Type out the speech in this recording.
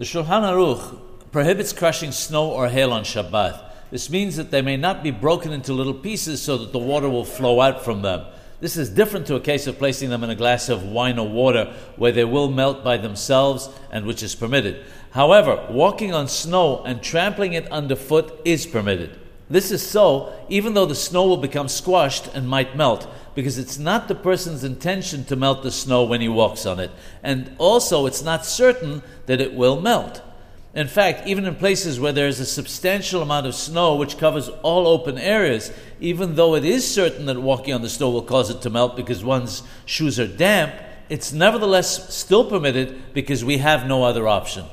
The Shulchan Aruch prohibits crushing snow or hail on Shabbat. This means that they may not be broken into little pieces so that the water will flow out from them. This is different to a case of placing them in a glass of wine or water where they will melt by themselves and which is permitted. However, walking on snow and trampling it underfoot is permitted. This is so even though the snow will become squashed and might melt, because it's not the person's intention to melt the snow when he walks on it, and also it's not certain that it will melt. In fact, even in places where there is a substantial amount of snow which covers all open areas, even though it is certain that walking on the snow will cause it to melt because one's shoes are damp, it's nevertheless still permitted because we have no other option.